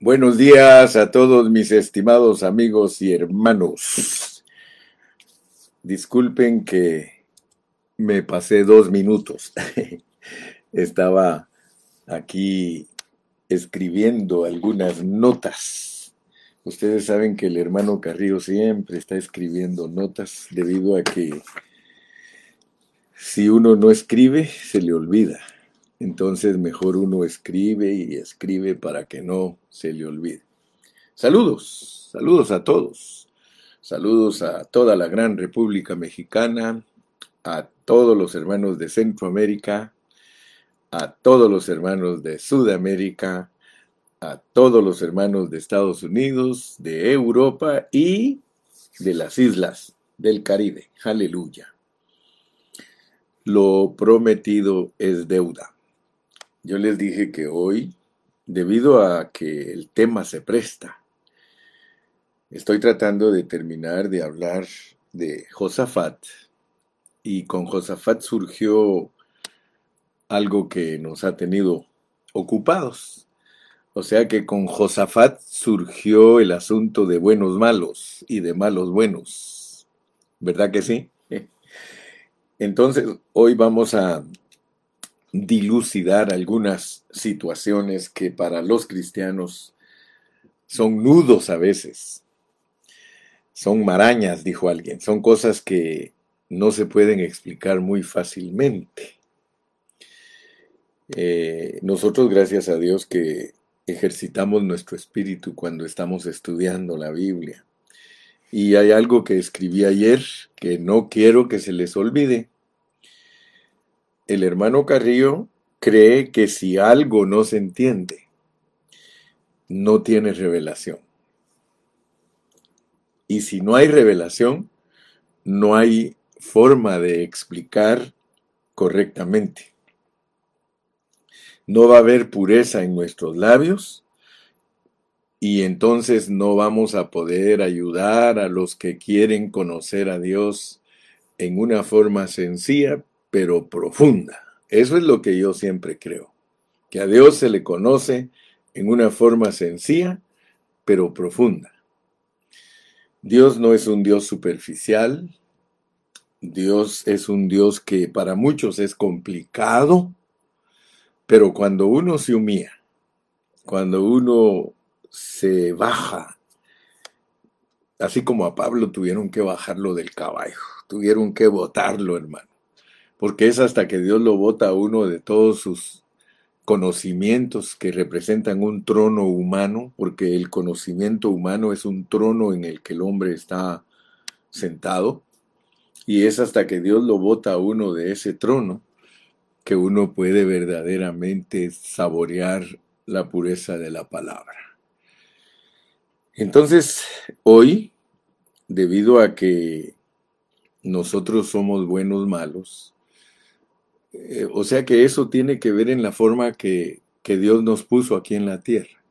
Buenos días a todos mis estimados amigos y hermanos. Disculpen que me pasé dos minutos. Estaba aquí escribiendo algunas notas. Ustedes saben que el hermano Carrillo siempre está escribiendo notas debido a que si uno no escribe, se le olvida. Entonces mejor uno escribe y escribe para que no se le olvide. Saludos, saludos a todos. Saludos a toda la gran República Mexicana, a todos los hermanos de Centroamérica, a todos los hermanos de Sudamérica, a todos los hermanos de Estados Unidos, de Europa y de las islas del Caribe. Aleluya. Lo prometido es deuda. Yo les dije que hoy, debido a que el tema se presta, estoy tratando de terminar de hablar de Josafat. Y con Josafat surgió algo que nos ha tenido ocupados. O sea que con Josafat surgió el asunto de buenos malos y de malos buenos. ¿Verdad que sí? Entonces, hoy vamos a dilucidar algunas situaciones que para los cristianos son nudos a veces. Son marañas, dijo alguien. Son cosas que no se pueden explicar muy fácilmente. Eh, nosotros, gracias a Dios, que ejercitamos nuestro espíritu cuando estamos estudiando la Biblia. Y hay algo que escribí ayer que no quiero que se les olvide el hermano Carrillo cree que si algo no se entiende, no tiene revelación. Y si no hay revelación, no hay forma de explicar correctamente. No va a haber pureza en nuestros labios y entonces no vamos a poder ayudar a los que quieren conocer a Dios en una forma sencilla, pero profunda. Eso es lo que yo siempre creo, que a Dios se le conoce en una forma sencilla, pero profunda. Dios no es un Dios superficial, Dios es un Dios que para muchos es complicado, pero cuando uno se humilla, cuando uno se baja, así como a Pablo tuvieron que bajarlo del caballo, tuvieron que botarlo, hermano porque es hasta que Dios lo bota a uno de todos sus conocimientos que representan un trono humano, porque el conocimiento humano es un trono en el que el hombre está sentado, y es hasta que Dios lo bota a uno de ese trono que uno puede verdaderamente saborear la pureza de la palabra. Entonces, hoy, debido a que nosotros somos buenos malos, eh, o sea que eso tiene que ver en la forma que, que Dios nos puso aquí en la tierra.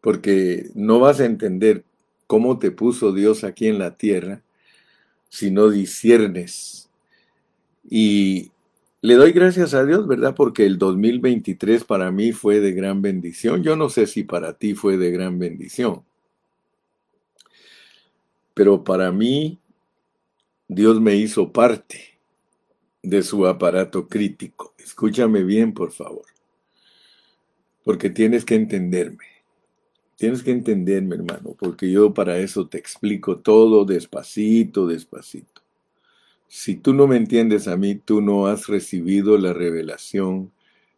Porque no vas a entender cómo te puso Dios aquí en la tierra si no disiernes. Y le doy gracias a Dios, ¿verdad? Porque el 2023 para mí fue de gran bendición. Yo no sé si para ti fue de gran bendición. Pero para mí, Dios me hizo parte de su aparato crítico. Escúchame bien, por favor. Porque tienes que entenderme. Tienes que entenderme, hermano, porque yo para eso te explico todo despacito, despacito. Si tú no me entiendes a mí, tú no has recibido la revelación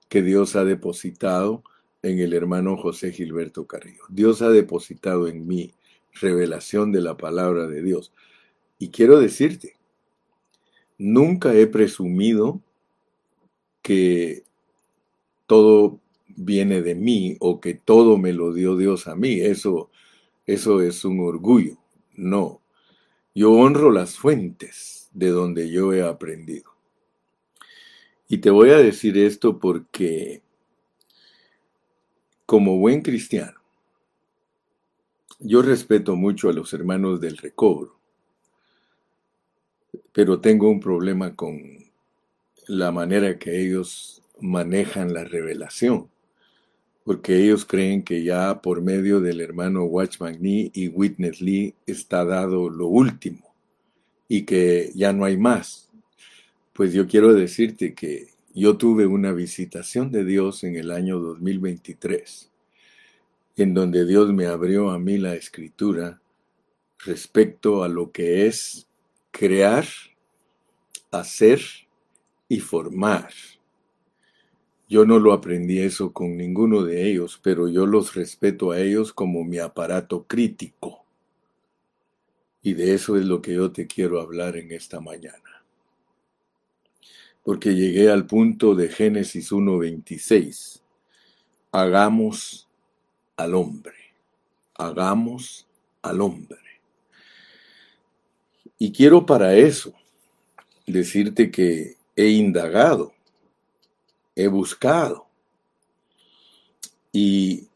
que Dios ha depositado en el hermano José Gilberto Carrillo. Dios ha depositado en mí revelación de la palabra de Dios. Y quiero decirte, Nunca he presumido que todo viene de mí o que todo me lo dio Dios a mí. Eso, eso es un orgullo. No. Yo honro las fuentes de donde yo he aprendido. Y te voy a decir esto porque como buen cristiano, yo respeto mucho a los hermanos del recobro pero tengo un problema con la manera que ellos manejan la revelación. porque ellos creen que ya por medio del hermano Watchman Nee y Witness Lee está dado lo último y que ya no hay más. Pues yo quiero decirte que yo tuve una visitación de Dios en el año 2023, en donde Dios me abrió a mí la escritura respecto a lo que es crear, hacer y formar. Yo no lo aprendí eso con ninguno de ellos, pero yo los respeto a ellos como mi aparato crítico. Y de eso es lo que yo te quiero hablar en esta mañana. Porque llegué al punto de Génesis 1.26. Hagamos al hombre. Hagamos al hombre. Y quiero para eso decirte que he indagado he buscado. Y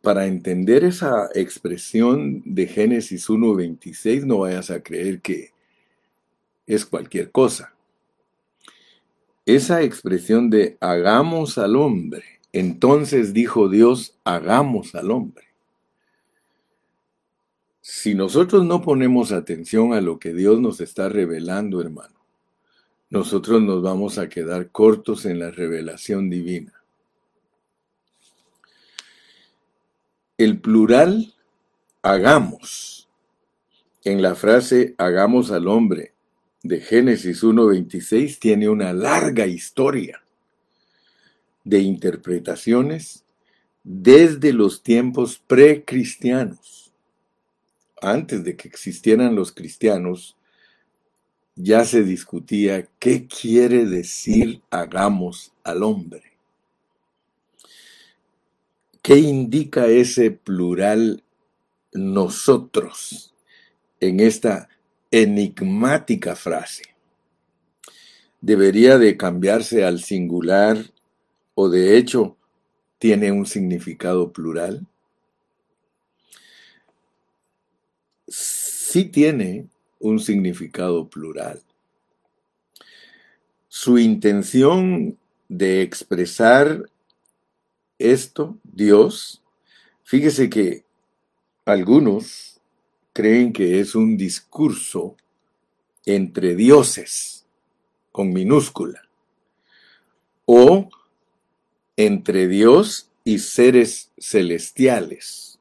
para entender esa expresión de Génesis 1.26, no vayas a creer que es cualquier cosa. Esa expresión de hagamos al hombre, entonces dijo Dios, hagamos al hombre. Si nosotros no ponemos atención a lo que Dios nos está revelando, hermano, nosotros nos vamos a quedar cortos en la revelación divina. El plural hagamos en la frase hagamos al hombre de Génesis 1.26 tiene una larga historia de interpretaciones desde los tiempos precristianos. Antes de que existieran los cristianos, ya se discutía qué quiere decir hagamos al hombre. ¿Qué indica ese plural nosotros en esta enigmática frase? ¿Debería de cambiarse al singular o de hecho tiene un significado plural? Sí tiene un significado plural. Su intención de expresar esto, Dios, fíjese que algunos creen que es un discurso entre dioses, con minúscula, o entre Dios y seres celestiales,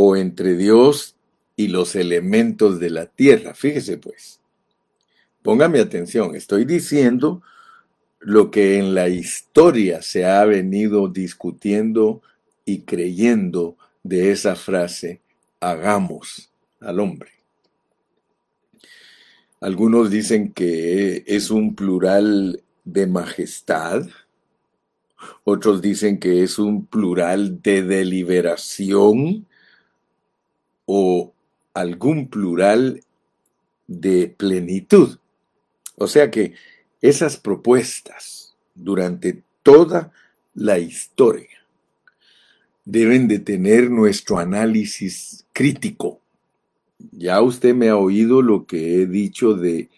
o entre Dios y los elementos de la tierra. Fíjese pues, póngame atención, estoy diciendo lo que en la historia se ha venido discutiendo y creyendo de esa frase, hagamos al hombre. Algunos dicen que es un plural de majestad, otros dicen que es un plural de deliberación o algún plural de plenitud. O sea que esas propuestas durante toda la historia deben de tener nuestro análisis crítico. Ya usted me ha oído lo que he dicho de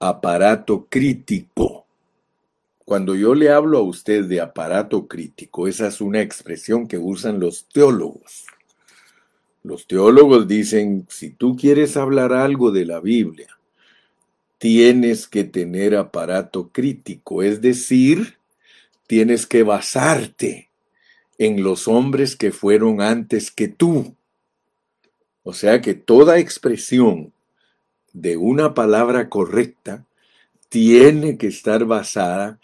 aparato crítico. Cuando yo le hablo a usted de aparato crítico, esa es una expresión que usan los teólogos. Los teólogos dicen, si tú quieres hablar algo de la Biblia, tienes que tener aparato crítico, es decir, tienes que basarte en los hombres que fueron antes que tú. O sea que toda expresión de una palabra correcta tiene que estar basada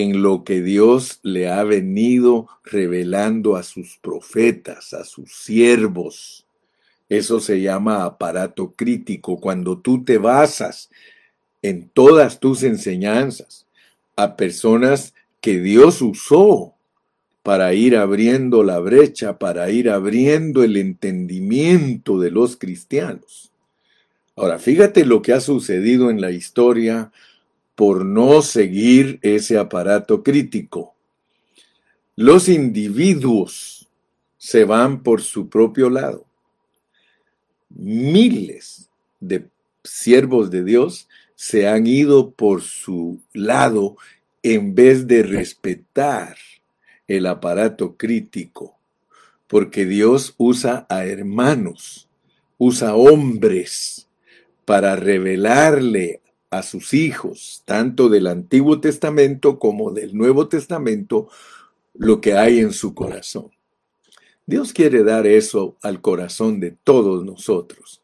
en lo que Dios le ha venido revelando a sus profetas, a sus siervos. Eso se llama aparato crítico, cuando tú te basas en todas tus enseñanzas a personas que Dios usó para ir abriendo la brecha, para ir abriendo el entendimiento de los cristianos. Ahora, fíjate lo que ha sucedido en la historia por no seguir ese aparato crítico. Los individuos se van por su propio lado miles de siervos de Dios se han ido por su lado en vez de respetar el aparato crítico, porque Dios usa a hermanos, usa hombres para revelarle a sus hijos, tanto del Antiguo Testamento como del Nuevo Testamento, lo que hay en su corazón. Dios quiere dar eso al corazón de todos nosotros.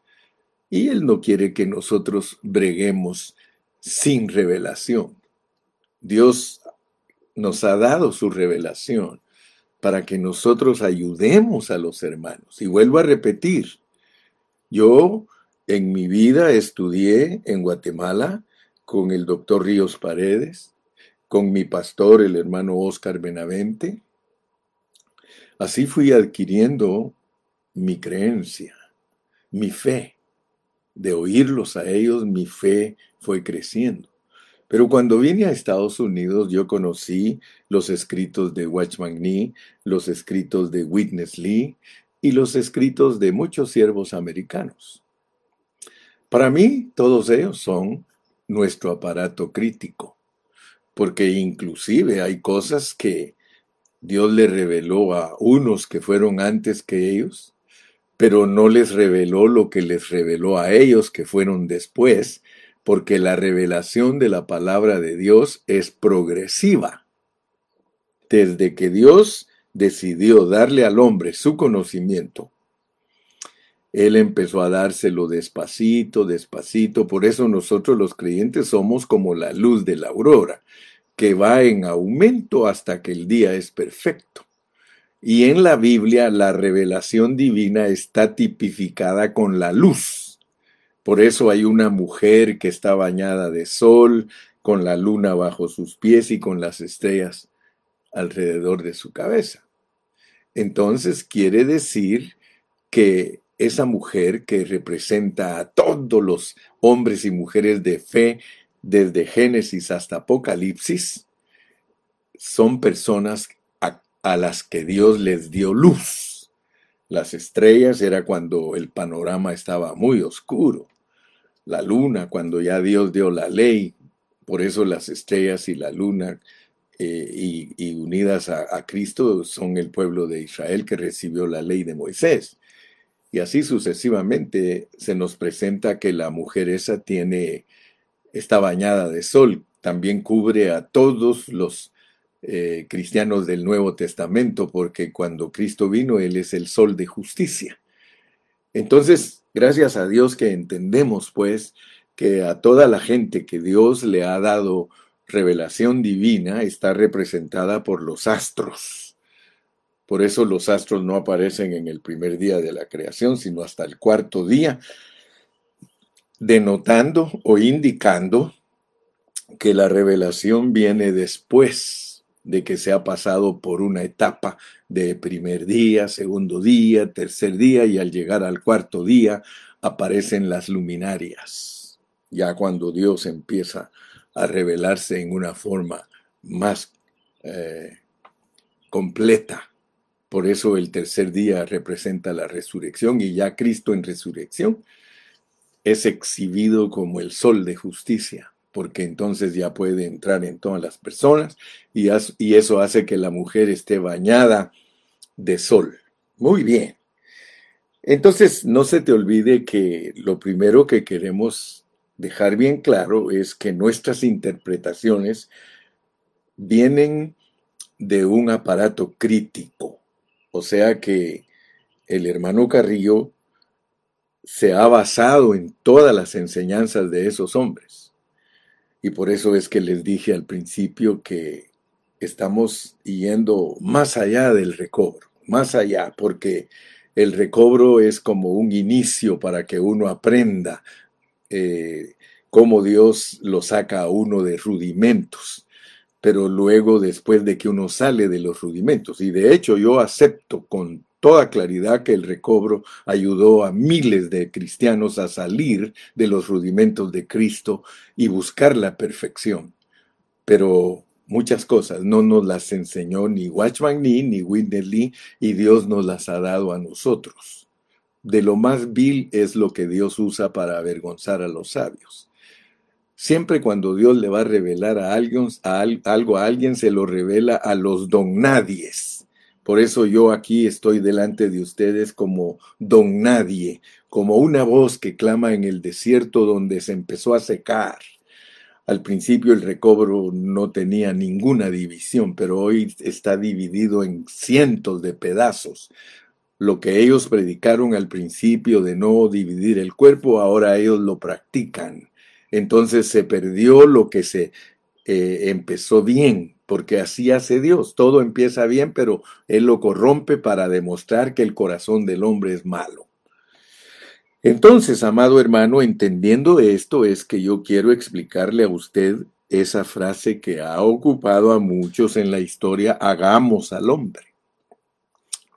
Y Él no quiere que nosotros breguemos sin revelación. Dios nos ha dado su revelación para que nosotros ayudemos a los hermanos. Y vuelvo a repetir, yo en mi vida estudié en Guatemala con el doctor Ríos Paredes, con mi pastor, el hermano Oscar Benavente. Así fui adquiriendo mi creencia, mi fe. De oírlos a ellos, mi fe fue creciendo. Pero cuando vine a Estados Unidos, yo conocí los escritos de Watchman Nee, los escritos de Witness Lee y los escritos de muchos siervos americanos. Para mí, todos ellos son nuestro aparato crítico, porque inclusive hay cosas que Dios le reveló a unos que fueron antes que ellos, pero no les reveló lo que les reveló a ellos que fueron después, porque la revelación de la palabra de Dios es progresiva. Desde que Dios decidió darle al hombre su conocimiento, Él empezó a dárselo despacito, despacito. Por eso nosotros los creyentes somos como la luz de la aurora, que va en aumento hasta que el día es perfecto. Y en la Biblia la revelación divina está tipificada con la luz por eso hay una mujer que está bañada de sol, con la luna bajo sus pies y con las estrellas alrededor de su cabeza. Entonces quiere decir que esa mujer que representa a todos los hombres y mujeres de fe desde Génesis hasta Apocalipsis, son personas a, las que Dios les dio luz. Las estrellas era cuando el panorama estaba muy oscuro la luna, cuando ya Dios dio la ley. Por eso las estrellas y la luna eh, y, unidas a, Cristo son el pueblo de Israel que recibió la ley de Moisés. Y así sucesivamente se nos presenta que la mujer esa tiene, está bañada de sol, también cubre a todos los eh, cristianos del Nuevo Testamento, porque cuando Cristo vino, Él es el sol de justicia. Entonces, Gracias a Dios que entendemos, pues, que a toda la gente que Dios le ha dado revelación divina está representada por los astros. Por eso los astros no aparecen en el primer día de la creación, sino hasta el cuarto día, denotando o indicando que la revelación viene después de que se ha pasado por una etapa de primer día, segundo día, tercer día y al llegar al cuarto día aparecen las luminarias. Ya cuando Dios empieza a revelarse en una forma más eh, completa. Por eso el tercer día representa la resurrección y ya Cristo en resurrección es exhibido como el sol de justicia porque entonces ya puede entrar en todas las personas y, eso hace que la mujer esté bañada de sol. Muy bien. Entonces, no se te olvide que lo primero que queremos dejar bien claro es que nuestras interpretaciones vienen de un aparato crítico. O sea que el hermano Carrillo se ha basado en todas las enseñanzas de esos hombres. Y por eso es que les dije al principio que estamos yendo más allá del recobro, más allá, porque el recobro es como un inicio para que uno aprenda eh, cómo Dios lo saca a uno de rudimentos, pero luego después de que uno sale de los rudimentos, y de hecho yo acepto con toda claridad que el recobro ayudó a miles de cristianos a salir de los rudimentos de Cristo y buscar la perfección. Pero muchas cosas no nos las enseñó ni Watchman Nee ni Whitney Lee y Dios nos las ha dado a nosotros. De lo más vil es lo que Dios usa para avergonzar a los sabios. Siempre cuando Dios le va a revelar a alguien, algo a alguien, se lo revela a los don nadies. Por eso yo aquí estoy delante de ustedes como don nadie, como una voz que clama en el desierto donde se empezó a secar. Al principio el recobro no tenía ninguna división, pero hoy está dividido en cientos de pedazos. Lo que ellos predicaron al principio de no dividir el cuerpo, ahora ellos lo practican. Entonces se perdió lo que se eh, empezó bien, porque así hace Dios. Todo empieza bien, pero Él lo corrompe para demostrar que el corazón del hombre es malo. Entonces, amado hermano, entendiendo esto, es que yo quiero explicarle a usted esa frase que ha ocupado a muchos en la historia, hagamos al hombre.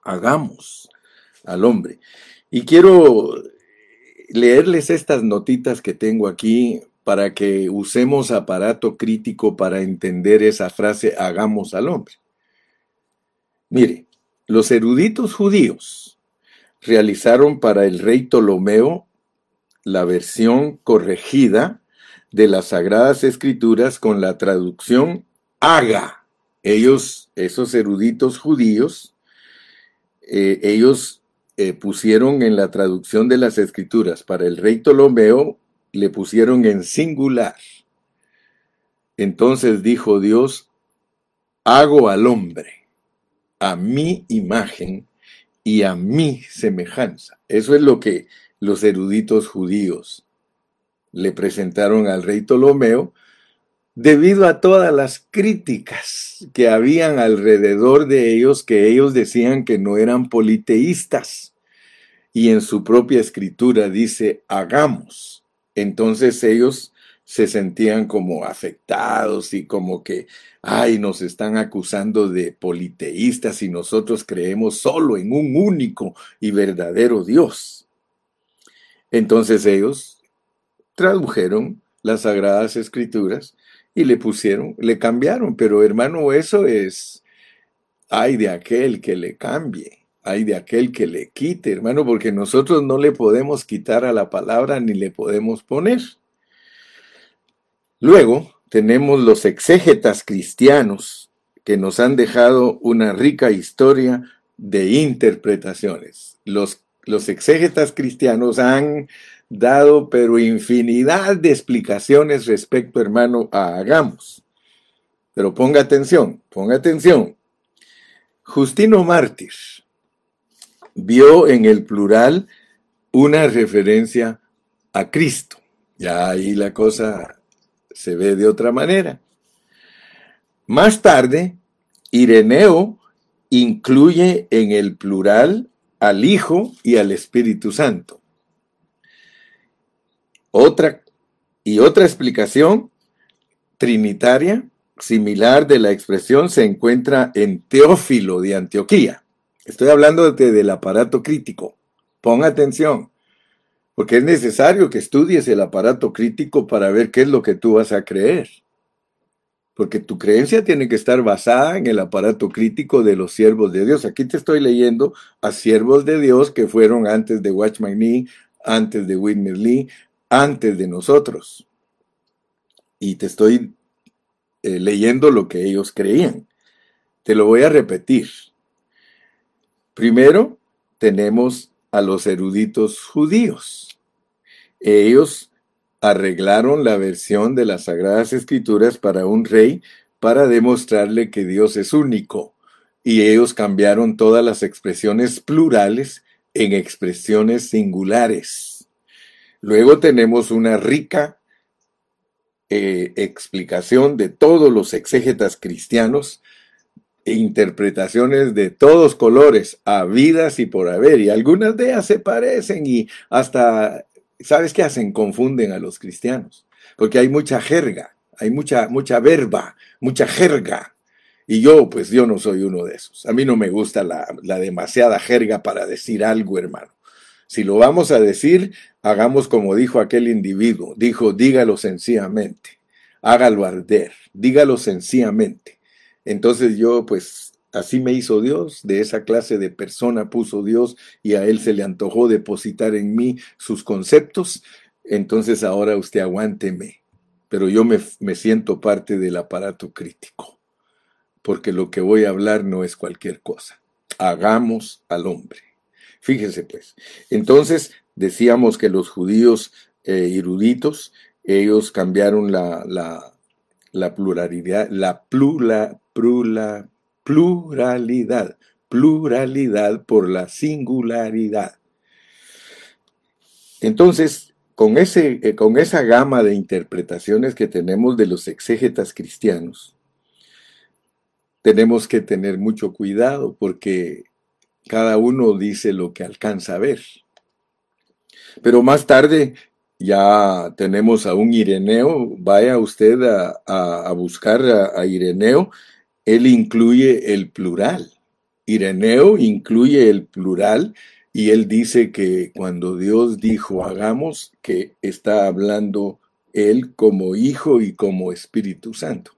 Hagamos al hombre. Y quiero leerles estas notitas que tengo aquí para que usemos aparato crítico para entender esa frase hagamos al hombre. Mire, los eruditos judíos realizaron para el rey Ptolomeo la versión corregida de las Sagradas Escrituras con la traducción haga. Ellos, esos eruditos judíos, eh, ellos eh, pusieron en la traducción de las escrituras para el rey Ptolomeo, le pusieron en singular. Entonces dijo Dios, hago al hombre a mi imagen y a mi semejanza. Eso es lo que los eruditos judíos le presentaron al rey Ptolomeo debido a todas las críticas que habían alrededor de ellos, que ellos decían que no eran politeístas. Y en su propia escritura dice, hagamos. Entonces ellos se sentían como afectados y como que, ay, nos están acusando de politeístas y nosotros creemos solo en un único y verdadero Dios. Entonces ellos tradujeron las sagradas escrituras y le pusieron, le cambiaron, pero hermano, eso es, hay de aquel que le cambie, hay de aquel que le quite, hermano, porque nosotros no le podemos quitar a la palabra ni le podemos poner. Luego tenemos los exégetas cristianos que nos han dejado una rica historia de interpretaciones. Los, los exégetas cristianos han dado pero infinidad de explicaciones respecto, hermano, a hagamos. Pero ponga atención, ponga atención. Justino Mártir vio en el plural una referencia a Cristo. Ya ahí la cosa se ve de otra manera. Más tarde, Ireneo incluye en el plural al Hijo y al Espíritu Santo. Otra y otra explicación trinitaria similar de la expresión se encuentra en Teófilo de Antioquía. Estoy hablando del aparato crítico. Pon atención, porque es necesario que estudies el aparato crítico para ver qué es lo que tú vas a creer. Porque tu creencia tiene que estar basada en el aparato crítico de los siervos de Dios. Aquí te estoy leyendo a siervos de Dios que fueron antes de Watchman Nee, antes de Whitney Lee, antes de nosotros. Y te estoy eh, leyendo lo que ellos creían. Te lo voy a repetir. Primero, tenemos a los eruditos judíos. Ellos arreglaron la versión de las Sagradas Escrituras para un rey para demostrarle que Dios es único. Y ellos cambiaron todas las expresiones plurales en expresiones singulares. Luego tenemos una rica eh, explicación de todos los exégetas cristianos e interpretaciones de todos colores, habidas y por haber, y algunas de ellas se parecen y hasta, ¿sabes qué hacen? Confunden a los cristianos, porque hay mucha jerga, hay mucha, mucha verba, mucha jerga. Y yo, pues yo no soy uno de esos. A mí no me gusta la, la demasiada jerga para decir algo, hermano. Si lo vamos a decir, hagamos como dijo aquel individuo. Dijo, dígalo sencillamente, hágalo arder, dígalo sencillamente. Entonces yo, pues, así me hizo Dios, de esa clase de persona puso Dios y a él se le antojó depositar en mí sus conceptos. Entonces ahora usted aguánteme, pero yo me, me siento parte del aparato crítico, porque lo que voy a hablar no es cualquier cosa. Hagamos al hombre. Fíjense pues. Entonces decíamos que los judíos eh, eruditos, ellos cambiaron la, pluralidad, la plura, plura, pluralidad, pluralidad por la singularidad. Entonces, con, ese, eh, con esa gama de interpretaciones que tenemos de los exégetas cristianos, tenemos que tener mucho cuidado porque cada uno dice lo que alcanza a ver. Pero más tarde ya tenemos a un Ireneo, vaya usted a, buscar a, Ireneo, él incluye el plural. Ireneo incluye el plural y él dice que cuando Dios dijo hagamos, que está hablando él como Hijo y como Espíritu Santo.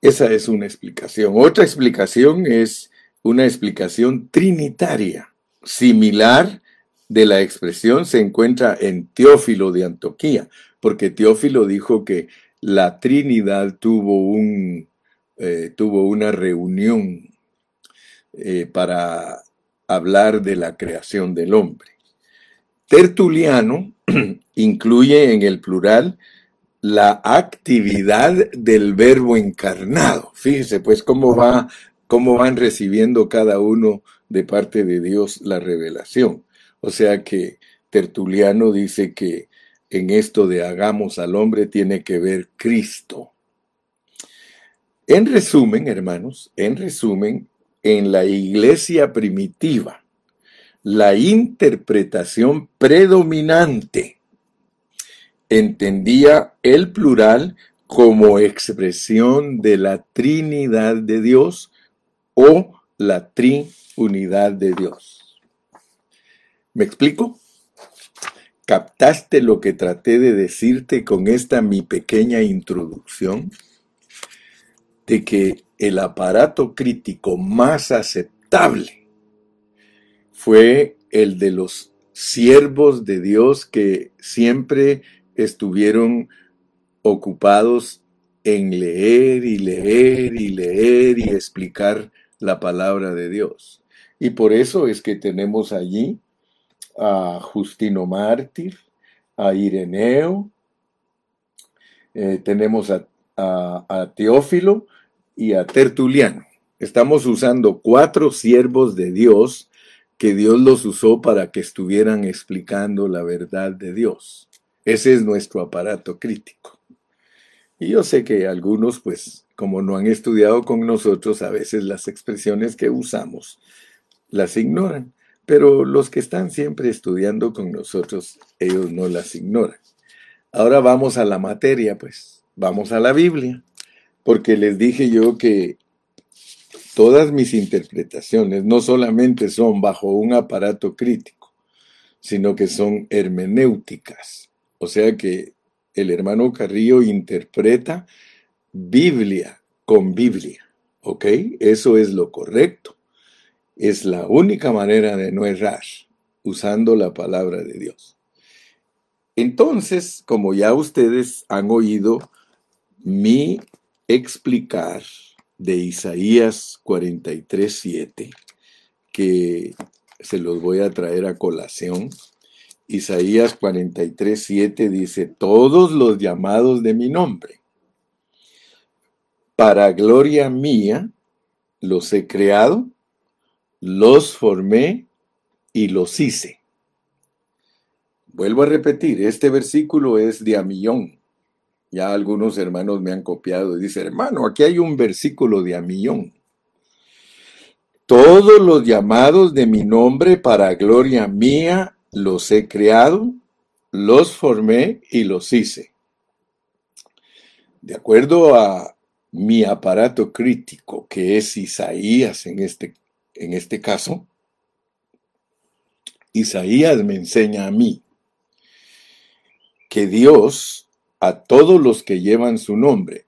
Esa es una explicación. Otra explicación es una explicación trinitaria, similar de la expresión se encuentra en Teófilo de Antioquía, porque Teófilo dijo que la Trinidad tuvo, un, eh, tuvo una reunión eh, para hablar de la creación del hombre. Tertuliano incluye en el plural la actividad del verbo encarnado. Fíjese pues cómo va cómo van recibiendo cada uno de parte de Dios la revelación. O sea que Tertuliano dice que en esto de hagamos al hombre tiene que ver Cristo. En resumen, hermanos, en resumen, en la iglesia primitiva, la interpretación predominante entendía el plural como expresión de la Trinidad de Dios o la Trinidad de Dios. ¿Me explico? ¿Captaste lo que traté de decirte con esta mi pequeña introducción? De que el aparato crítico más aceptable fue el de los siervos de Dios que siempre estuvieron ocupados en leer y leer y leer y explicar la palabra de Dios. Y por eso es que tenemos allí a Justino Mártir, a Ireneo, eh, tenemos a, a Teófilo y a Tertuliano. Estamos usando cuatro siervos de Dios que Dios los usó para que estuvieran explicando la verdad de Dios. Ese es nuestro aparato crítico. Y yo sé que algunos, pues, como no han estudiado con nosotros, a veces las expresiones que usamos las ignoran. Pero los que están siempre estudiando con nosotros, ellos no las ignoran. Ahora vamos a la materia, pues, vamos a la Biblia, porque les dije yo que todas mis interpretaciones no solamente son bajo un aparato crítico, sino que son hermenéuticas. O sea que el hermano Carrillo interpreta Biblia con Biblia. ¿Ok? Eso es lo correcto. Es la única manera de no errar, usando la palabra de Dios. Entonces, como ya ustedes han oído mi explicar de Isaías 43.7, que se los voy a traer a colación. Isaías 43.7 dice, todos los llamados de mi nombre, para gloria mía, los he creado los formé y los hice. Vuelvo a repetir, este versículo es de Amillón. Ya algunos hermanos me han copiado y dicen, hermano, aquí hay un versículo de Amillón. Todos los llamados de mi nombre para gloria mía los he creado, los formé y los hice. De acuerdo a mi aparato crítico, que es Isaías en este en este caso, Isaías me enseña a mí que Dios a todos los que llevan su nombre,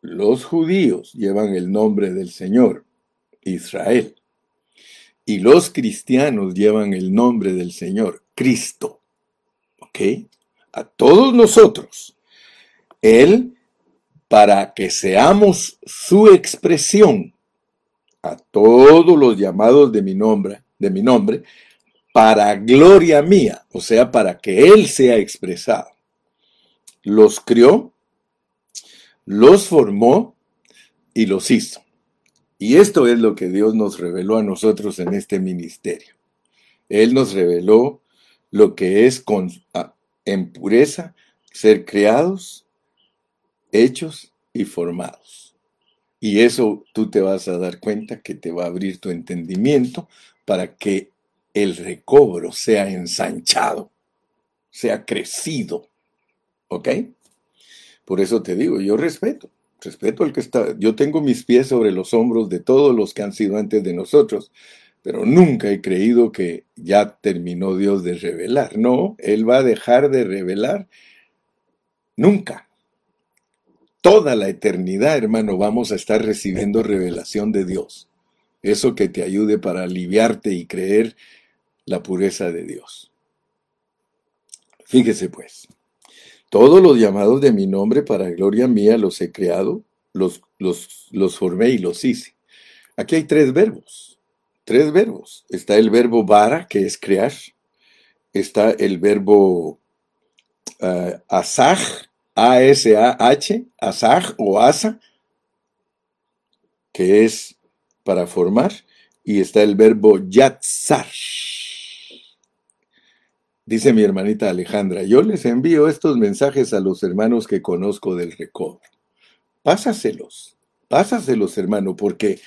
los judíos llevan el nombre del Señor, Israel, y los cristianos llevan el nombre del Señor, Cristo. ¿Ok? a todos nosotros, Él, para que seamos su expresión a todos los llamados de mi nombre, de mi nombre, para gloria mía, o sea, para que Él sea expresado. Los crió, los formó y los hizo. Y esto es lo que Dios nos reveló a nosotros en este ministerio. Él nos reveló lo que es con, en pureza ser creados, hechos y formados. Y eso tú te vas a dar cuenta que te va a abrir tu entendimiento para que el recobro sea ensanchado, sea crecido. ¿Ok? Por eso te digo, yo respeto, respeto al que está, yo tengo mis pies sobre los hombros de todos los que han sido antes de nosotros, pero nunca he creído que ya terminó Dios de revelar. No, Él va a dejar de revelar nunca. Toda la eternidad, hermano, vamos a estar recibiendo revelación de Dios. Eso que te ayude para aliviarte y creer la pureza de Dios. Fíjese pues, todos los llamados de mi nombre para gloria mía los he creado, los, los, los formé y los hice. Aquí hay tres verbos tres verbos. Está el verbo vara, que es crear. Está el verbo uh, asaj, A-S-A-H, asaj o asa, que es para formar. Y está el verbo yatzar. Dice mi hermanita Alejandra, yo les envío estos mensajes a los hermanos que conozco del recobro. Pásaselos, pásaselos hermano, porque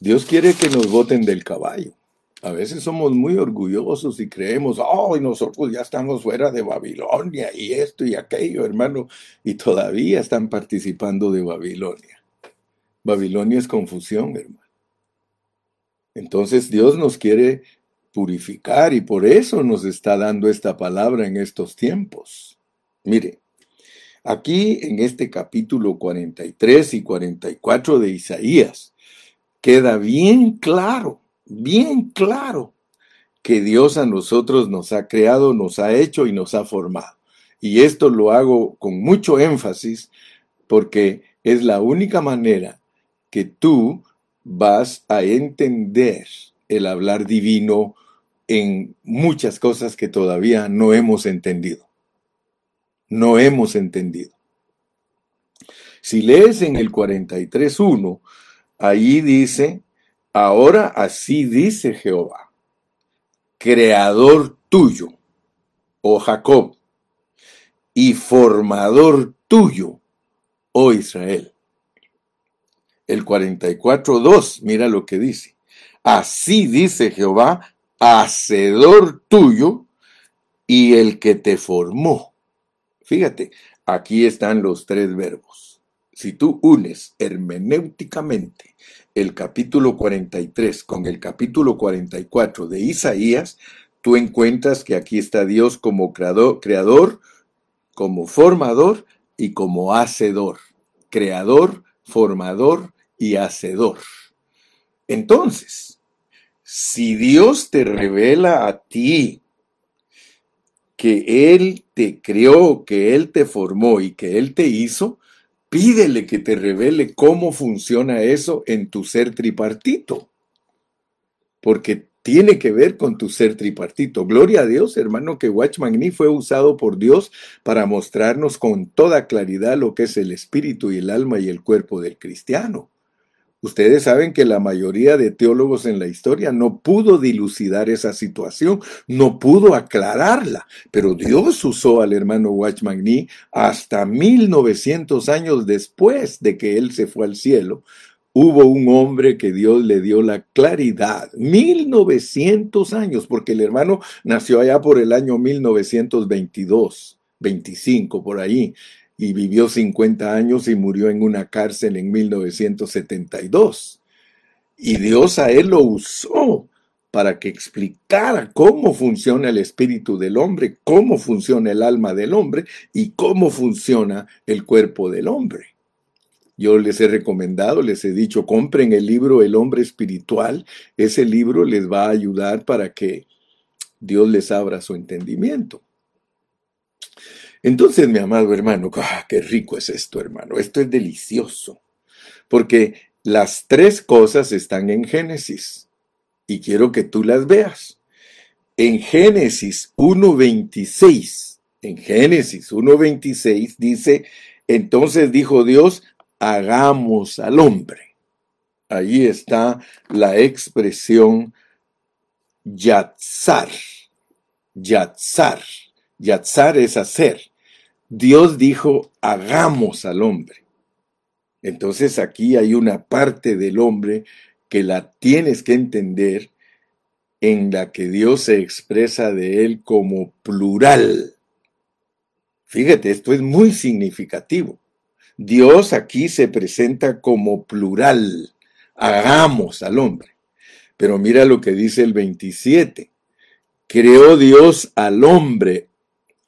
Dios quiere que nos voten del caballo. A veces somos muy orgullosos y creemos, oh, nosotros ya estamos fuera de Babilonia y esto y aquello, hermano, y todavía están participando de Babilonia. Babilonia es confusión, hermano. Entonces Dios nos quiere purificar y por eso nos está dando esta palabra en estos tiempos. Mire, aquí en este capítulo 43 y 44 de Isaías, queda bien claro, bien claro, que Dios a nosotros nos ha creado, nos ha hecho y nos ha formado. Y esto lo hago con mucho énfasis porque es la única manera que tú vas a entender el hablar divino en muchas cosas que todavía no hemos entendido. No hemos entendido. Si lees en el 43.1, Allí dice, ahora así dice Jehová, creador tuyo, oh Jacob, y formador tuyo, oh Israel. El 44.2, mira lo que dice. Así dice Jehová, hacedor tuyo y el que te formó. Fíjate, aquí están los tres verbos si tú unes hermenéuticamente el capítulo 43 con el capítulo 44 de Isaías, tú encuentras que aquí está Dios como creador, creador como formador y como hacedor. Creador, formador y hacedor. Entonces, si Dios te revela a ti que Él te creó, que Él te formó y que Él te hizo, Pídele que te revele cómo funciona eso en tu ser tripartito. Porque tiene que ver con tu ser tripartito. Gloria a Dios, hermano, que Watchman fue usado por Dios para mostrarnos con toda claridad lo que es el espíritu y el alma y el cuerpo del cristiano. Ustedes saben que la mayoría de teólogos en la historia no pudo dilucidar esa situación, no pudo aclararla, pero Dios usó al hermano Watchman Nee hasta 1900 años después de que él se fue al cielo. Hubo un hombre que Dios le dio la claridad, 1900 años, porque el hermano nació allá por el año 1922, 25 por ahí y vivió 50 años y murió en una cárcel en 1972. Y Dios a él lo usó para que explicara cómo funciona el espíritu del hombre, cómo funciona el alma del hombre y cómo funciona el cuerpo del hombre. Yo les he recomendado, les he dicho, compren el libro El hombre espiritual. Ese libro les va a ayudar para que Dios les abra su entendimiento. Entonces, mi amado hermano, ¡ah, qué rico es esto, hermano! Esto es delicioso, porque las tres cosas están en Génesis y quiero que tú las veas. En Génesis 1.26, en Génesis 1.26 dice, entonces dijo Dios, hagamos al hombre. Ahí está la expresión yatzar. Yatzar. Yatzar es hacer. Dios dijo, hagamos al hombre. Entonces aquí hay una parte del hombre que la tienes que entender en la que Dios se expresa de él como plural. Fíjate, esto es muy significativo. Dios aquí se presenta como plural. Hagamos al hombre. Pero mira lo que dice el 27. Creó Dios al hombre.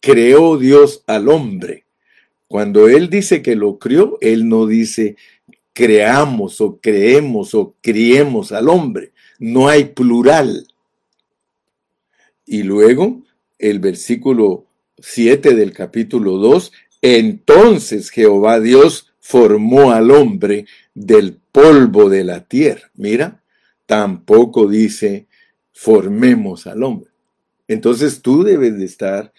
Creó Dios al hombre. Cuando Él dice que lo crió, Él no dice creamos o creemos o criemos al hombre. No hay plural. Y luego el versículo 7 del capítulo 2, entonces Jehová Dios formó al hombre del polvo de la tierra. Mira, tampoco dice formemos al hombre. Entonces tú debes de estar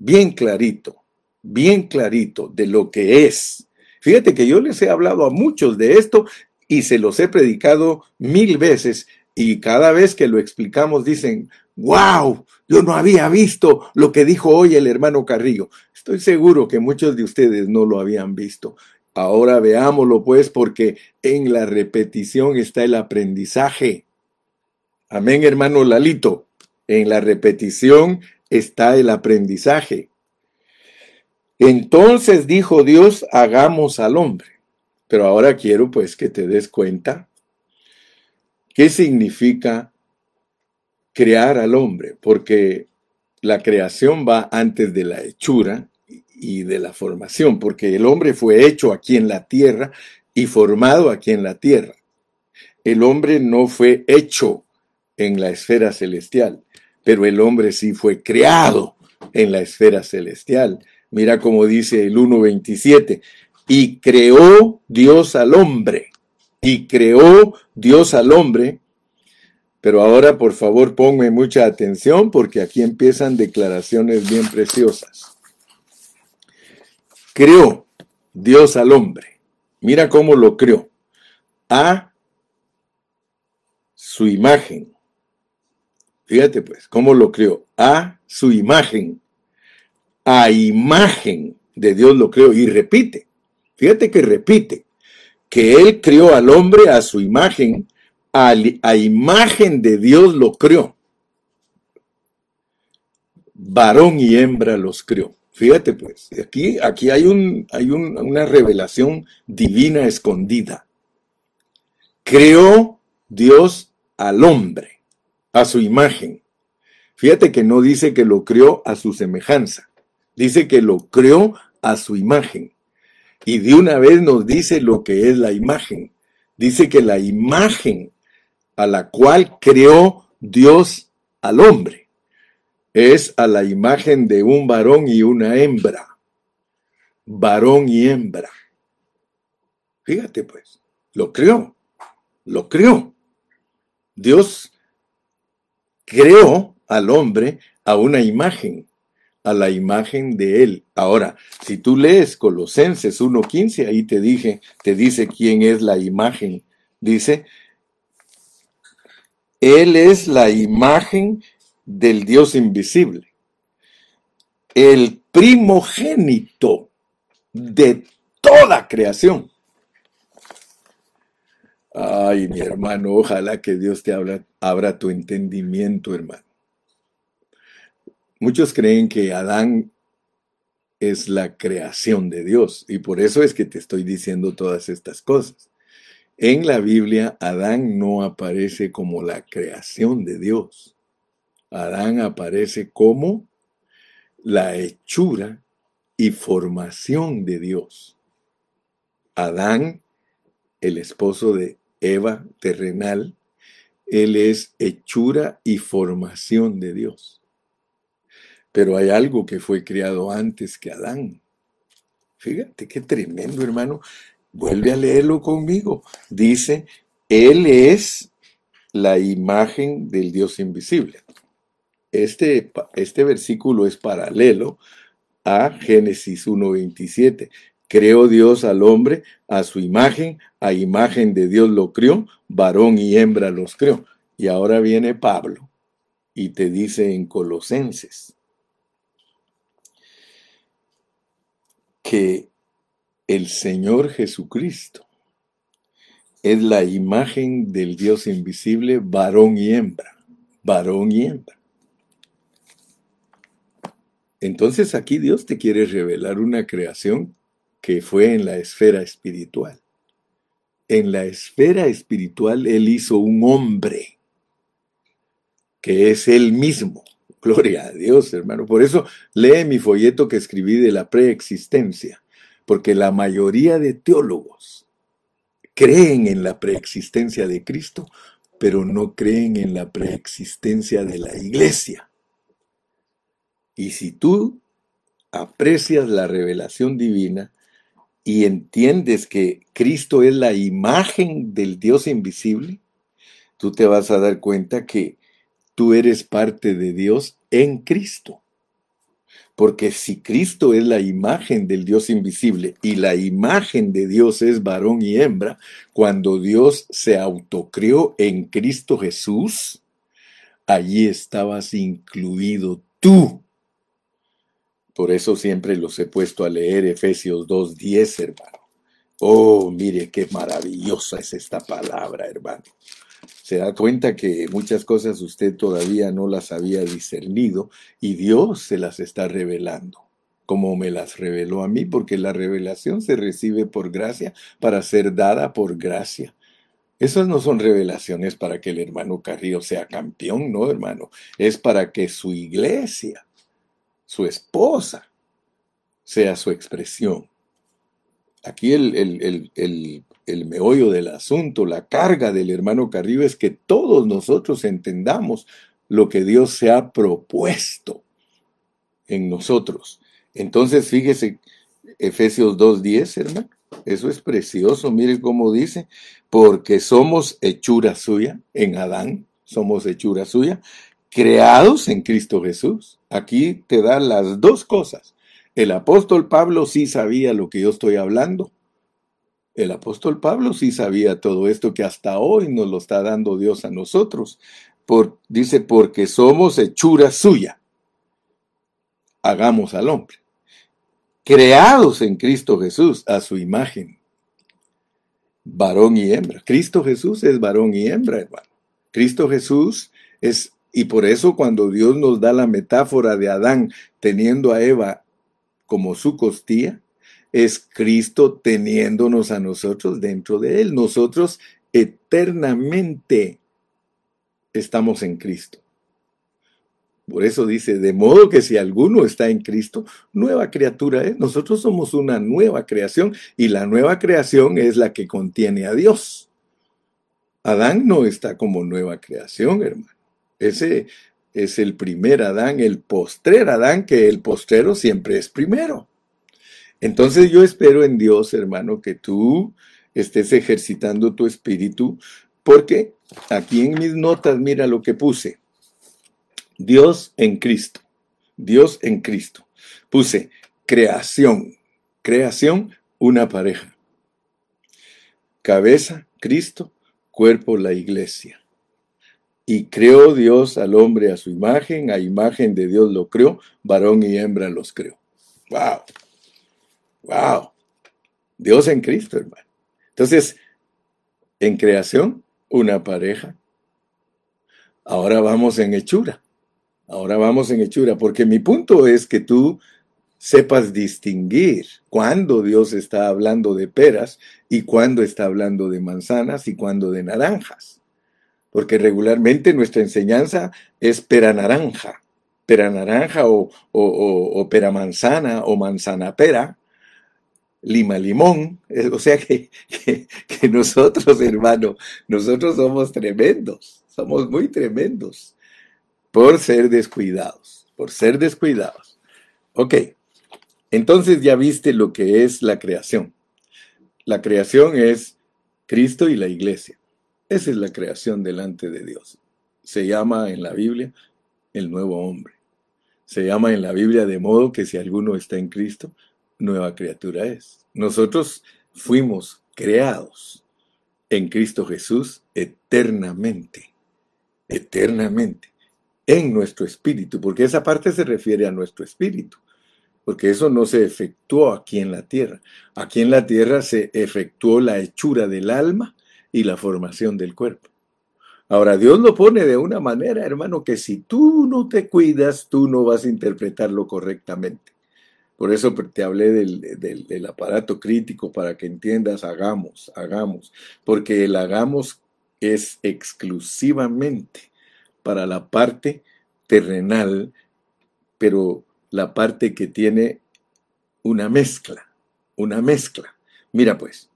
bien clarito, bien clarito de lo que es. Fíjate que yo les he hablado a muchos de esto y se los he predicado mil veces y cada vez que lo explicamos dicen, wow, yo no había visto lo que dijo hoy el hermano Carrillo. Estoy seguro que muchos de ustedes no lo habían visto. Ahora veámoslo pues porque en la repetición está el aprendizaje. Amén, hermano Lalito. En la repetición está el aprendizaje. Entonces dijo Dios, hagamos al hombre. Pero ahora quiero pues que te des cuenta qué significa crear al hombre, porque la creación va antes de la hechura y de la formación, porque el hombre fue hecho aquí en la tierra y formado aquí en la tierra. El hombre no fue hecho en la esfera celestial, pero el hombre sí fue creado en la esfera celestial. Mira cómo dice el 1.27, y creó Dios al hombre, y creó Dios al hombre, pero ahora por favor ponme mucha atención porque aquí empiezan declaraciones bien preciosas. Creó Dios al hombre. Mira cómo lo creó. A su imagen. Fíjate pues, cómo lo creó. A su imagen. A imagen de Dios lo creó. Y repite. Fíjate que repite. Que Él creó al hombre a su imagen a, imagen de Dios lo creó. Varón y hembra los creó. Fíjate pues, aquí, aquí hay, un, hay una revelación divina escondida. Creó Dios al hombre, a su imagen. Fíjate que no dice que lo creó a su semejanza, dice que lo creó a su imagen. Y de una vez nos dice lo que es la imagen. Dice que la imagen a la cual creó Dios al hombre. Es a la imagen de un varón y una hembra. Varón y hembra. Fíjate pues, lo creó, lo creó. Dios creó al hombre a una imagen, a la imagen de él. Ahora, si tú lees Colosenses 1.15, ahí te dije, te dice quién es la imagen. Dice, él es la imagen del Dios invisible, el primogénito de toda creación. Ay, mi hermano, ojalá que Dios te abra, tu entendimiento, hermano. Muchos creen que Adán es la creación de Dios y por eso es que te estoy diciendo todas estas cosas. En la Biblia, Adán no aparece como la creación de Dios. Adán aparece como la hechura y formación de Dios. Adán, el esposo de Eva terrenal, él es hechura y formación de Dios. pero hay algo que fue creado antes que Adán. Fíjate qué tremendo, hermano. Vuelve a leerlo conmigo. Dice, Él es la imagen del Dios invisible. Este, este versículo es paralelo a Génesis 1.27. Creó Dios al hombre a su imagen, a imagen de Dios lo crió, varón y hembra los creó. Y ahora viene Pablo y te dice en Colosenses que el Señor Jesucristo es la imagen del Dios invisible, varón y hembra, varón y hembra. Entonces aquí Dios te quiere revelar una creación que fue en la esfera espiritual. En la esfera espiritual Él hizo un hombre, que es Él mismo. Gloria a Dios, hermano. Por eso lee mi folleto que escribí de la preexistencia, porque la mayoría de teólogos creen en la preexistencia de Cristo, pero no creen en la preexistencia de la iglesia. Y si tú aprecias la revelación divina y entiendes que Cristo es la imagen del Dios invisible, tú te vas a dar cuenta que tú eres parte de Dios en Cristo. Porque si Cristo es la imagen del Dios invisible y la imagen de Dios es varón y hembra, cuando Dios se autocrió en Cristo Jesús, allí estabas incluido tú. Por eso siempre los he puesto a leer Efesios 2.10, hermano. Oh, mire qué maravillosa es esta palabra, hermano. Se da cuenta que muchas cosas usted todavía no las había discernido y Dios se las está revelando, como me las reveló a mí, porque la revelación se recibe por gracia para ser dada por gracia. Esas no son revelaciones para que el hermano Carrillo sea campeón, no, hermano. Es para que su iglesia su esposa sea su expresión. Aquí el, meollo del asunto, la carga del hermano Carrillo es que todos nosotros entendamos lo que Dios se ha propuesto en nosotros. Entonces, fíjese, Efesios 2.10, hermano, eso es precioso, mire cómo dice, porque somos hechura suya en Adán, somos hechura suya, creados en Cristo Jesús. Aquí te da las dos cosas. El apóstol Pablo sí sabía lo que yo estoy hablando. El apóstol Pablo sí sabía todo esto que hasta hoy nos lo está dando Dios a nosotros. Por, dice, porque somos hechura suya. Hagamos al hombre. Creados en Cristo Jesús a su imagen. Varón y hembra. Cristo Jesús es varón y hembra, hermano. Cristo Jesús es y por eso cuando Dios nos da la metáfora de Adán teniendo a Eva como su costilla, es Cristo teniéndonos a nosotros dentro de Él. Nosotros eternamente estamos en Cristo. Por eso dice, de modo que si alguno está en Cristo, nueva criatura es. Nosotros somos una nueva creación y la nueva creación es la que contiene a Dios. Adán no está como nueva creación, hermano. Ese es el primer Adán, el postrer Adán, que el postrero siempre es primero. Entonces yo espero en Dios, hermano, que tú estés ejercitando tu espíritu, porque aquí en mis notas, mira lo que puse. Dios en Cristo. Dios en Cristo. Puse creación. Creación, una pareja. Cabeza, Cristo. Cuerpo, la iglesia. Y creó Dios al hombre a su imagen, a imagen de Dios lo creó, varón y hembra los creó. ¡Wow! ¡Wow! Dios en Cristo, hermano. Entonces, en creación, una pareja. Ahora vamos en hechura. Ahora vamos en hechura, porque mi punto es que tú sepas distinguir cuándo Dios está hablando de peras y cuándo está hablando de manzanas y cuándo de naranjas porque regularmente nuestra enseñanza es pera naranja, pera naranja o, o, pera manzana o manzana pera, lima limón, o sea que, que, nosotros, hermano, nosotros somos tremendos, somos muy tremendos por ser descuidados, por ser descuidados. Ok, entonces ya viste lo que es la creación. La creación es Cristo y la iglesia. Esa es la creación delante de Dios. Se llama en la Biblia el nuevo hombre. Se llama en la Biblia de modo que si alguno está en Cristo, nueva criatura es. Nosotros fuimos creados en Cristo Jesús eternamente, eternamente, en nuestro espíritu, porque esa parte se refiere a nuestro espíritu, porque eso no se efectuó aquí en la tierra. Aquí en la tierra se efectuó la hechura del alma y la formación del cuerpo. Ahora, Dios lo pone de una manera, hermano, que si tú no te cuidas, tú no vas a interpretarlo correctamente. Por eso te hablé del, aparato crítico para que entiendas, hagamos, hagamos, porque el hagamos es exclusivamente para la parte terrenal, pero la parte que tiene una mezcla, una mezcla. Mira pues,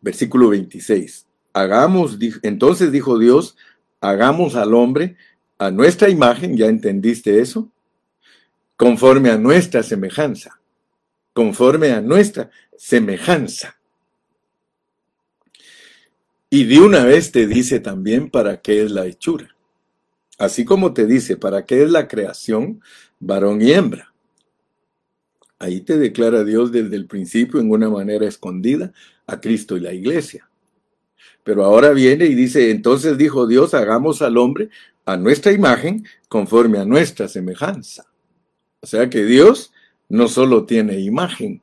versículo 26, hagamos, entonces dijo Dios, hagamos al hombre a nuestra imagen, ¿ya entendiste eso? conforme a nuestra semejanza, conforme a nuestra semejanza. Y de una vez te dice también para qué es la hechura. Así como te dice para qué es la creación, varón y hembra. Ahí te declara Dios desde el principio en una manera escondida a Cristo y la iglesia. Pero ahora viene y dice, entonces dijo Dios, hagamos al hombre a nuestra imagen conforme a nuestra semejanza. O sea que Dios no solo tiene imagen,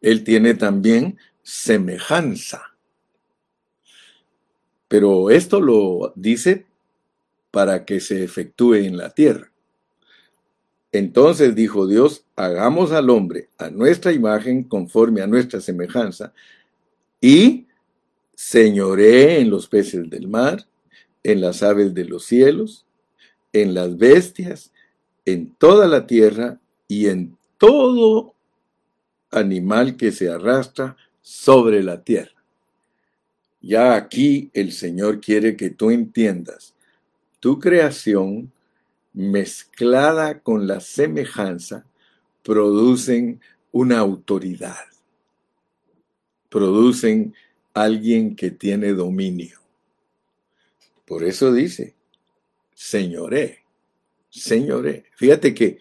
Él tiene también semejanza. Pero esto lo dice para que se efectúe en la tierra. Entonces dijo Dios, hagamos al hombre a nuestra imagen conforme a nuestra semejanza y señoré en los peces del mar, en las aves de los cielos, en las bestias, en toda la tierra y en todo animal que se arrastra sobre la tierra. Ya aquí el Señor quiere que tú entiendas tu creación mezclada con la semejanza producen una autoridad, producen alguien que tiene dominio. Por eso dice, señoré. Señores, fíjate que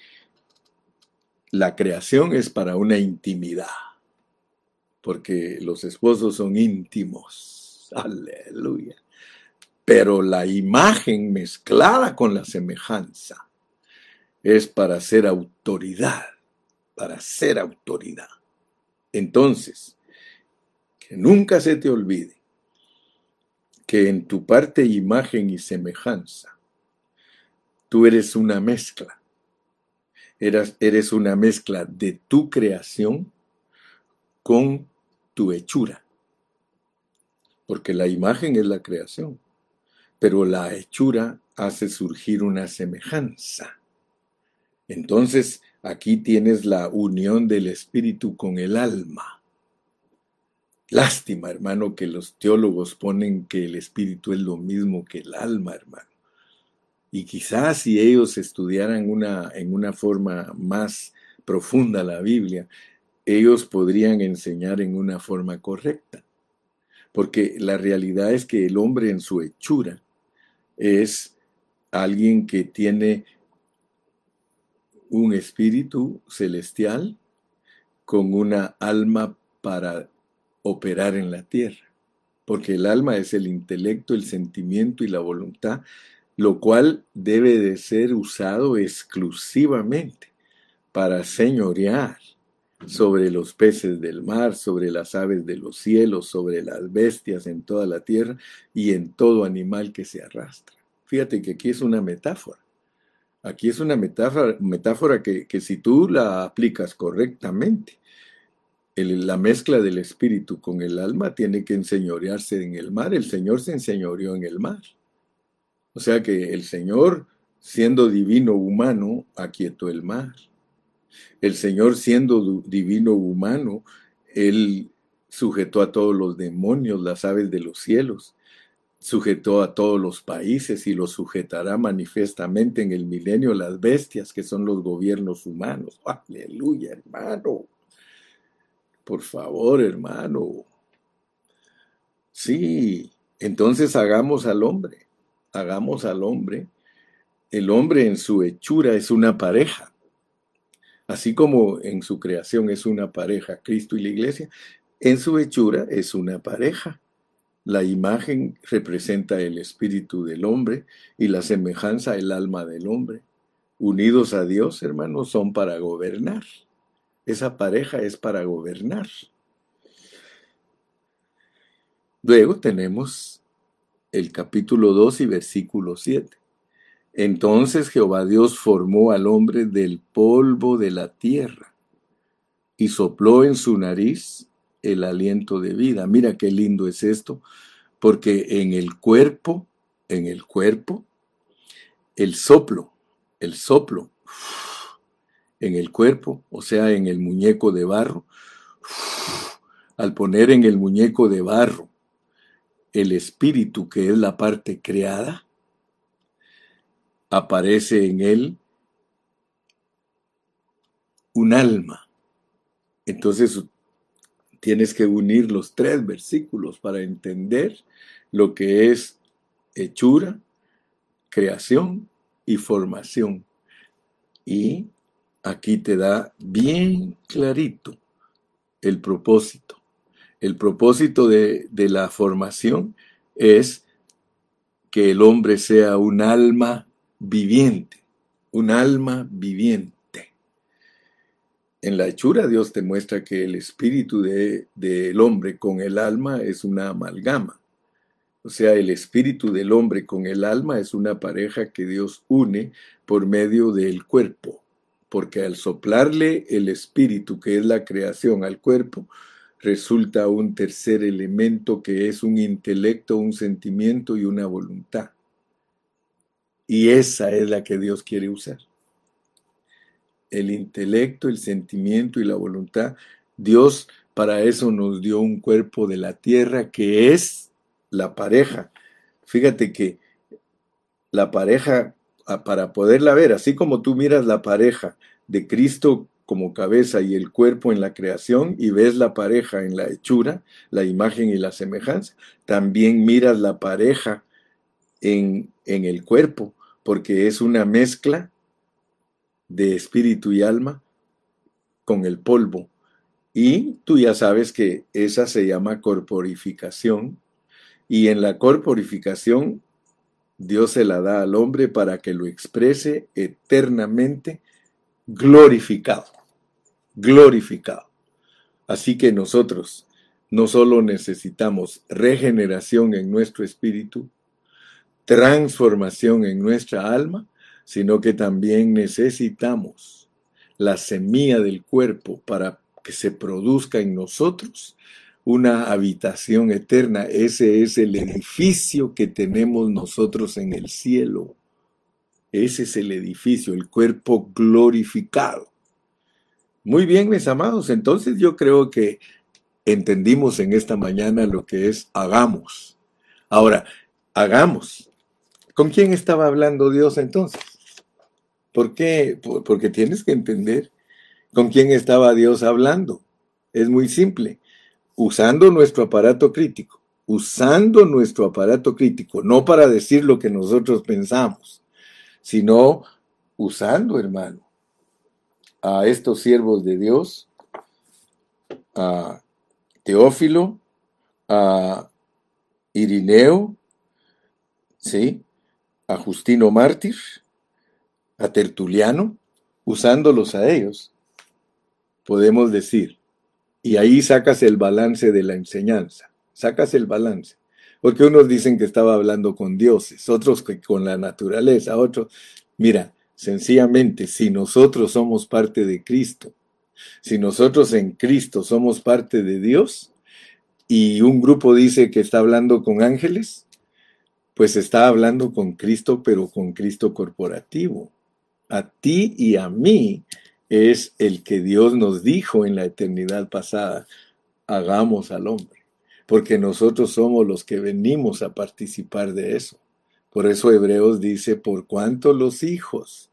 la creación es para una intimidad, porque los esposos son íntimos. Aleluya. Pero la imagen mezclada con la semejanza es para ser autoridad, para ser autoridad. Entonces, que nunca se te olvide que en tu parte imagen y semejanza Tú eres una mezcla. Eres, eres una mezcla de tu creación con tu hechura. Porque la imagen es la creación, pero la hechura hace surgir una semejanza. Entonces, aquí tienes la unión del espíritu con el alma. Lástima, hermano, que los teólogos ponen que el espíritu es lo mismo que el alma, hermano. Y quizás si ellos estudiaran una, en una forma más profunda la Biblia, ellos podrían enseñar en una forma correcta. Porque la realidad es que el hombre en su hechura es alguien que tiene un espíritu celestial con una alma para operar en la tierra. Porque el alma es el intelecto, el sentimiento y la voluntad lo cual debe de ser usado exclusivamente para señorear sobre los peces del mar, sobre las aves de los cielos, sobre las bestias en toda la tierra y en todo animal que se arrastra. Fíjate que aquí es una metáfora. Aquí es una metáfora, que, si tú la aplicas correctamente, la mezcla del espíritu con el alma tiene que enseñorearse en el mar. El Señor se enseñoreó en el mar. O sea que el Señor, siendo divino humano, aquietó el mar. El Señor, siendo divino humano, Él sujetó a todos los demonios, las aves de los cielos. sujetó a todos los países y los sujetará manifiestamente en el milenio las bestias que son los gobiernos humanos. Aleluya, hermano. Por favor, hermano. Sí, entonces hagamos al hombre, hagamos al hombre. El hombre en su hechura es una pareja. Así como en su creación es una pareja, Cristo y la iglesia, en su hechura es una pareja. La imagen representa el espíritu del hombre y la semejanza el alma del hombre. Unidos a Dios, hermanos, son para gobernar. Esa pareja es para gobernar. Luego tenemos el capítulo 2 y versículo 7. Entonces Jehová Dios formó al hombre del polvo de la tierra y sopló en su nariz el aliento de vida. Mira qué lindo es esto, porque en el cuerpo, en el cuerpo, el soplo, el soplo, en el cuerpo, o sea, en el muñeco de barro, al poner en el muñeco de barro el espíritu que es la parte creada, aparece en él un alma. Entonces tienes que unir los tres versículos para entender lo que es hechura, creación y formación. Y aquí te da bien clarito el propósito. El propósito de, de la formación es que el hombre sea un alma viviente, un alma viviente. En la hechura Dios te muestra que el espíritu del de, hombre con el alma es una amalgama. O sea, el espíritu del hombre con el alma es una pareja que Dios une por medio del cuerpo, porque al soplarle el espíritu, que es la creación, al cuerpo, resulta un tercer elemento que es un intelecto, un sentimiento y una voluntad. Y esa es la que Dios quiere usar el intelecto, el sentimiento y la voluntad. Dios para eso nos dio un cuerpo de la tierra que es la pareja. Fíjate que la pareja, para poderla ver, así como tú miras la pareja de Cristo como cabeza y el cuerpo en la creación y ves la pareja en la hechura, la imagen y la semejanza, también miras la pareja en, en el cuerpo, porque es una mezcla de espíritu y alma con el polvo. Y tú ya sabes que esa se llama corporificación. Y en la corporificación, Dios se la da al hombre para que lo exprese eternamente glorificado. Glorificado. Así que nosotros no solo necesitamos regeneración en nuestro espíritu, transformación en nuestra alma, sino que también necesitamos la semilla del cuerpo para que se produzca en nosotros una habitación eterna. Ese es el edificio que tenemos nosotros en el cielo. Ese es el edificio, el cuerpo glorificado. Muy bien, mis amados, entonces yo creo que entendimos en esta mañana lo que es hagamos. Ahora, hagamos. ¿Con quién estaba hablando Dios entonces? ¿Por qué? Porque tienes que entender con quién estaba Dios hablando. Es muy simple. Usando nuestro aparato crítico. Usando nuestro aparato crítico. No para decir lo que nosotros pensamos, sino usando, hermano, a estos siervos de Dios, a Teófilo, a Irineo, ¿sí? A Justino Mártir, a Tertuliano, usándolos a ellos, podemos decir, y ahí sacas el balance de la enseñanza, sacas el balance. Porque unos dicen que estaba hablando con dioses, otros que con la naturaleza, otros, mira, sencillamente, si nosotros somos parte de Cristo, si nosotros en Cristo somos parte de Dios, y un grupo dice que está hablando con ángeles, pues está hablando con Cristo, pero con Cristo corporativo a ti y a mí es el que Dios nos dijo en la eternidad pasada, hagamos al hombre. porque nosotros somos los que venimos a participar de eso. Por eso Hebreos dice, por cuanto los hijos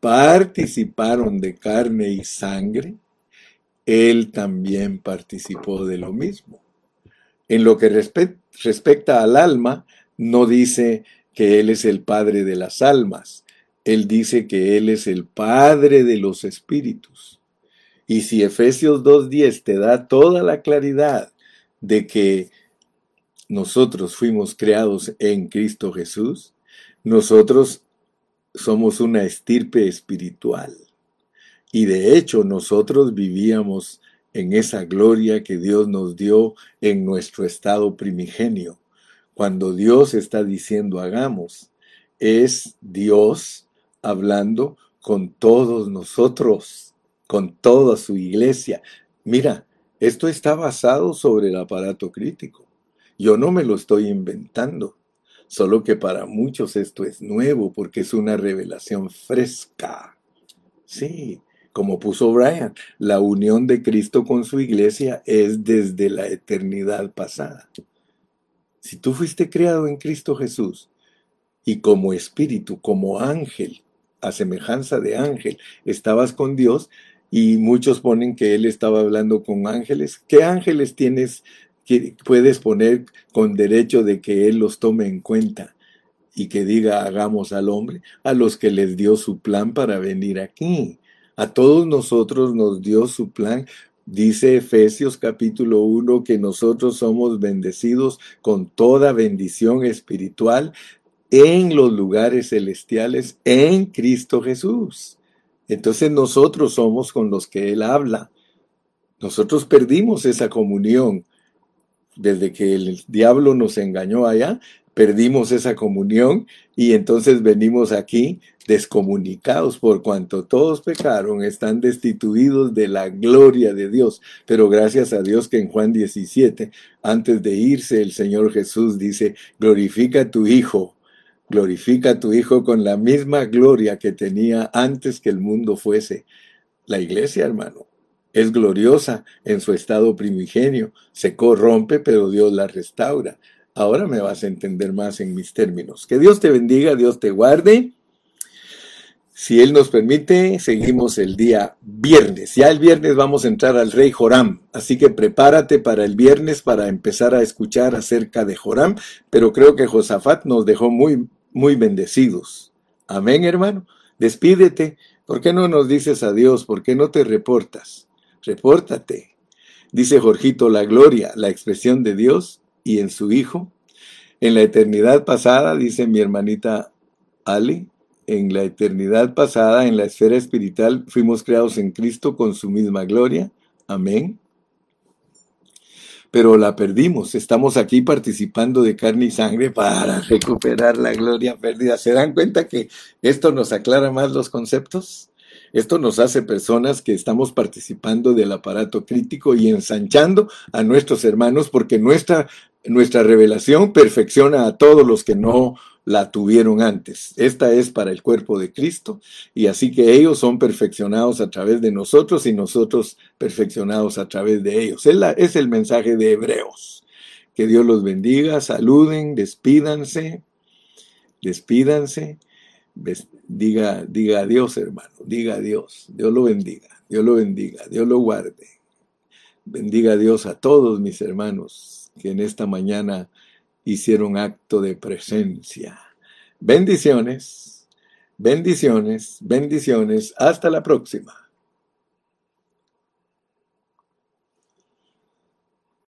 participaron de carne y sangre, él también participó de lo mismo. En lo que respecta al alma, no dice que Él es el Padre de las almas, Él dice que Él es el Padre de los espíritus. Y si Efesios 2.10 te da toda la claridad de que nosotros fuimos creados en Cristo Jesús, nosotros somos una estirpe espiritual. Y de hecho nosotros vivíamos en esa gloria que Dios nos dio en nuestro estado primigenio. Cuando Dios está diciendo hagamos, es Dios hablando con todos nosotros, con toda su iglesia. Mira, esto está basado sobre el aparato crítico. Yo no me lo estoy inventando, solo que para muchos esto es nuevo porque es una revelación fresca. Sí, como puso Brian, la unión de Cristo con su iglesia es desde la eternidad pasada. Si tú fuiste creado en Cristo Jesús y como espíritu, como ángel, a semejanza de ángel, estabas con Dios y muchos ponen que él estaba hablando con ángeles. ¿Qué ángeles tienes que puedes poner con derecho de que él los tome en cuenta y que diga hagamos al hombre? A los que les dio su plan para venir aquí. A todos nosotros nos dio su plan. Dice Efesios capítulo 1 que nosotros somos bendecidos con toda bendición espiritual en los lugares celestiales en Cristo Jesús. Entonces nosotros somos con los que Él habla. Nosotros perdimos esa comunión desde que el diablo nos engañó allá, perdimos esa comunión y entonces venimos aquí descomunicados por cuanto todos pecaron, están destituidos de la gloria de Dios. Pero gracias a Dios que en Juan 17, antes de irse, el Señor Jesús dice, glorifica a tu Hijo, glorifica a tu Hijo con la misma gloria que tenía antes que el mundo fuese. La iglesia, hermano, es gloriosa en su estado primigenio, se corrompe, pero Dios la restaura. Ahora me vas a entender más en mis términos. Que Dios te bendiga, Dios te guarde. Si Él nos permite, seguimos el día viernes. Ya el viernes vamos a entrar al rey Joram, así que prepárate para el viernes para empezar a escuchar acerca de Joram, pero creo que Josafat nos dejó muy, muy bendecidos. Amén, hermano. Despídete. ¿Por qué no nos dices adiós? ¿Por qué no te reportas? Repórtate. Dice Jorgito, la gloria, la expresión de Dios y en su Hijo. En la eternidad pasada, dice mi hermanita Ali, en la eternidad pasada, en la esfera espiritual, fuimos creados en Cristo con su misma gloria. Amén. Pero la perdimos. Estamos aquí participando de carne y sangre para recuperar la gloria perdida. ¿Se dan cuenta que esto nos aclara más los conceptos? Esto nos hace personas que estamos participando del aparato crítico y ensanchando a nuestros hermanos porque nuestra, nuestra revelación perfecciona a todos los que no la tuvieron antes. Esta es para el cuerpo de Cristo y así que ellos son perfeccionados a través de nosotros y nosotros perfeccionados a través de ellos. Es, es el mensaje de Hebreos. Que Dios los bendiga, saluden, despídanse, despídanse, diga, diga adiós hermano, diga adiós, Dios lo bendiga, Dios lo bendiga, Dios lo guarde. Bendiga Dios a todos mis hermanos que en esta mañana hicieron acto de presencia. Bendiciones, bendiciones, bendiciones. Hasta la próxima.